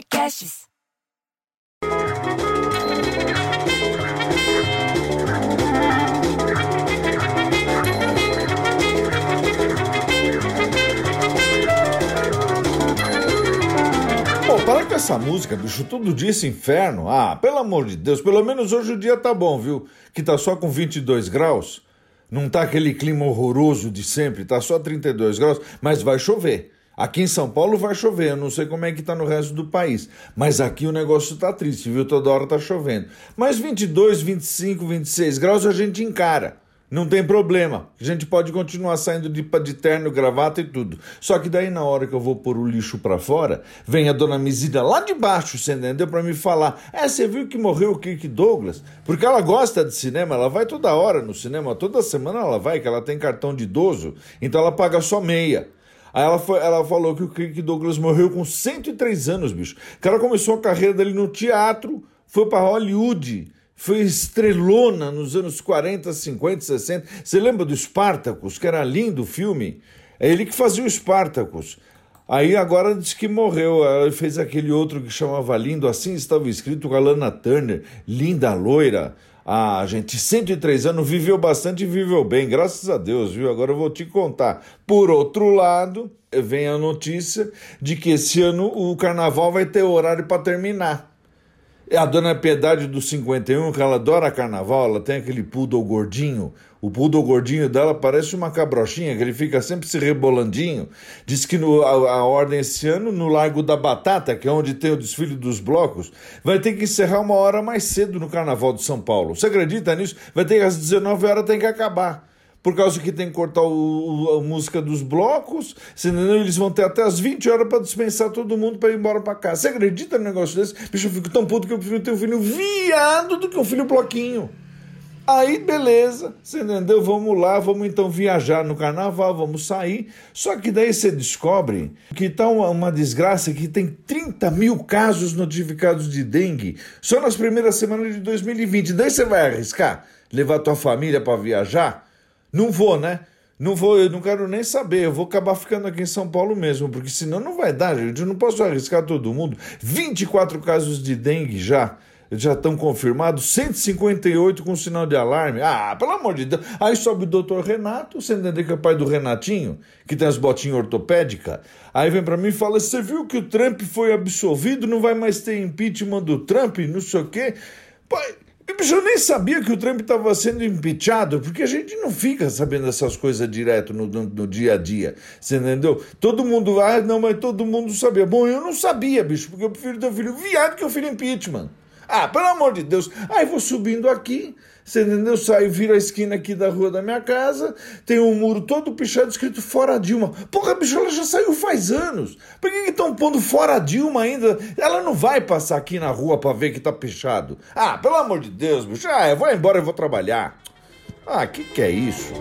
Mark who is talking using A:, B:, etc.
A: podcasts.
B: Para com essa música, bicho, todo dia esse inferno. Ah, pelo amor de Deus, pelo menos hoje o dia tá bom, viu? Que tá só com 22 graus. Não tá aquele clima horroroso de sempre, tá só 32 graus, mas vai chover. Aqui em São Paulo vai chover, eu não sei como é que tá no resto do país, mas aqui o negócio tá triste, viu? Toda hora tá chovendo. Mas 22, 25, 26 graus a gente encara. Não tem problema. A gente pode continuar saindo de, de terno, gravata e tudo. Só que daí, na hora que eu vou pôr o lixo pra fora, vem a dona Misida lá de baixo, você entendeu? Pra me falar: É, você viu que morreu o Kirk Douglas? Porque ela gosta de cinema, ela vai toda hora no cinema, toda semana ela vai, que ela tem cartão de idoso, então ela paga só meia. Aí ela, foi, ela falou que o Kirk Douglas morreu com 103 anos, bicho. O cara começou a carreira dele no teatro, foi pra Hollywood foi estrelona nos anos 40, 50, 60. Você lembra do Spartacus, que era lindo o filme? É ele que fazia o Spartacus. Aí agora diz que morreu. Ela fez aquele outro que chamava Lindo, assim estava escrito com a Lana Turner, linda loira. Ah, gente, 103 anos, viveu bastante e viveu bem, graças a Deus, viu? Agora eu vou te contar. Por outro lado, vem a notícia de que esse ano o carnaval vai ter horário para terminar. É a dona Piedade do 51, que ela adora carnaval, ela tem aquele poodle gordinho. O poodle gordinho dela parece uma cabrochinha, que ele fica sempre se rebolandinho. Diz que no, a, a, ordem esse ano, no Largo da Batata, que é onde tem o desfile dos blocos, vai ter que encerrar uma hora mais cedo no Carnaval de São Paulo. Você acredita nisso? Vai ter que às 19 horas tem que acabar por causa que tem que cortar o, a música dos blocos, senão eles vão ter até as 20 horas para dispensar todo mundo para ir embora para casa. Você acredita no negócio desse? Bicho, eu fico tão puto que eu prefiro ter um filho viado do que um filho bloquinho. Aí, beleza, você entendeu? Vamos lá, vamos então viajar no carnaval, vamos sair. Só que daí você descobre que tá uma, uma desgraça que tem 30 mil casos notificados de dengue só nas primeiras semanas de 2020. Daí você vai arriscar levar tua família para viajar? Não vou, né? Não vou, eu não quero nem saber. Eu vou acabar ficando aqui em São Paulo mesmo, porque senão não vai dar, gente. Eu não posso arriscar todo mundo. 24 casos de dengue já. Já estão confirmados, 158 com sinal de alarme. Ah, pelo amor de Deus. Aí sobe o doutor Renato, você entendeu que é pai do Renatinho, que tem as botinhas ortopédicas. Aí vem para mim e fala: Você viu que o Trump foi absolvido? Não vai mais ter impeachment do Trump? Não sei o quê. Pai. Eu nem sabia que o Trump estava sendo impeachado, porque a gente não fica sabendo essas coisas direto no, no, no, dia a dia. Você entendeu? Todo mundo, ah, não, mas todo mundo sabia. Bom, eu não sabia, bicho, porque eu prefiro ter um filho viado que um filho impeachment. Ah, pelo amor de Deus. Aí vou subindo aqui, você entendeu? Saio, viro a esquina aqui da rua da minha casa, tem um muro todo pichado escrito Fora Dilma. Porra, bicho, ela já saiu faz anos. Por que estão pondo Fora Dilma ainda? Ela não vai passar aqui na rua para ver que tá pichado. Ah, pelo amor de Deus, bicho. Ah, eu vou embora e vou trabalhar. Ah, que que é isso?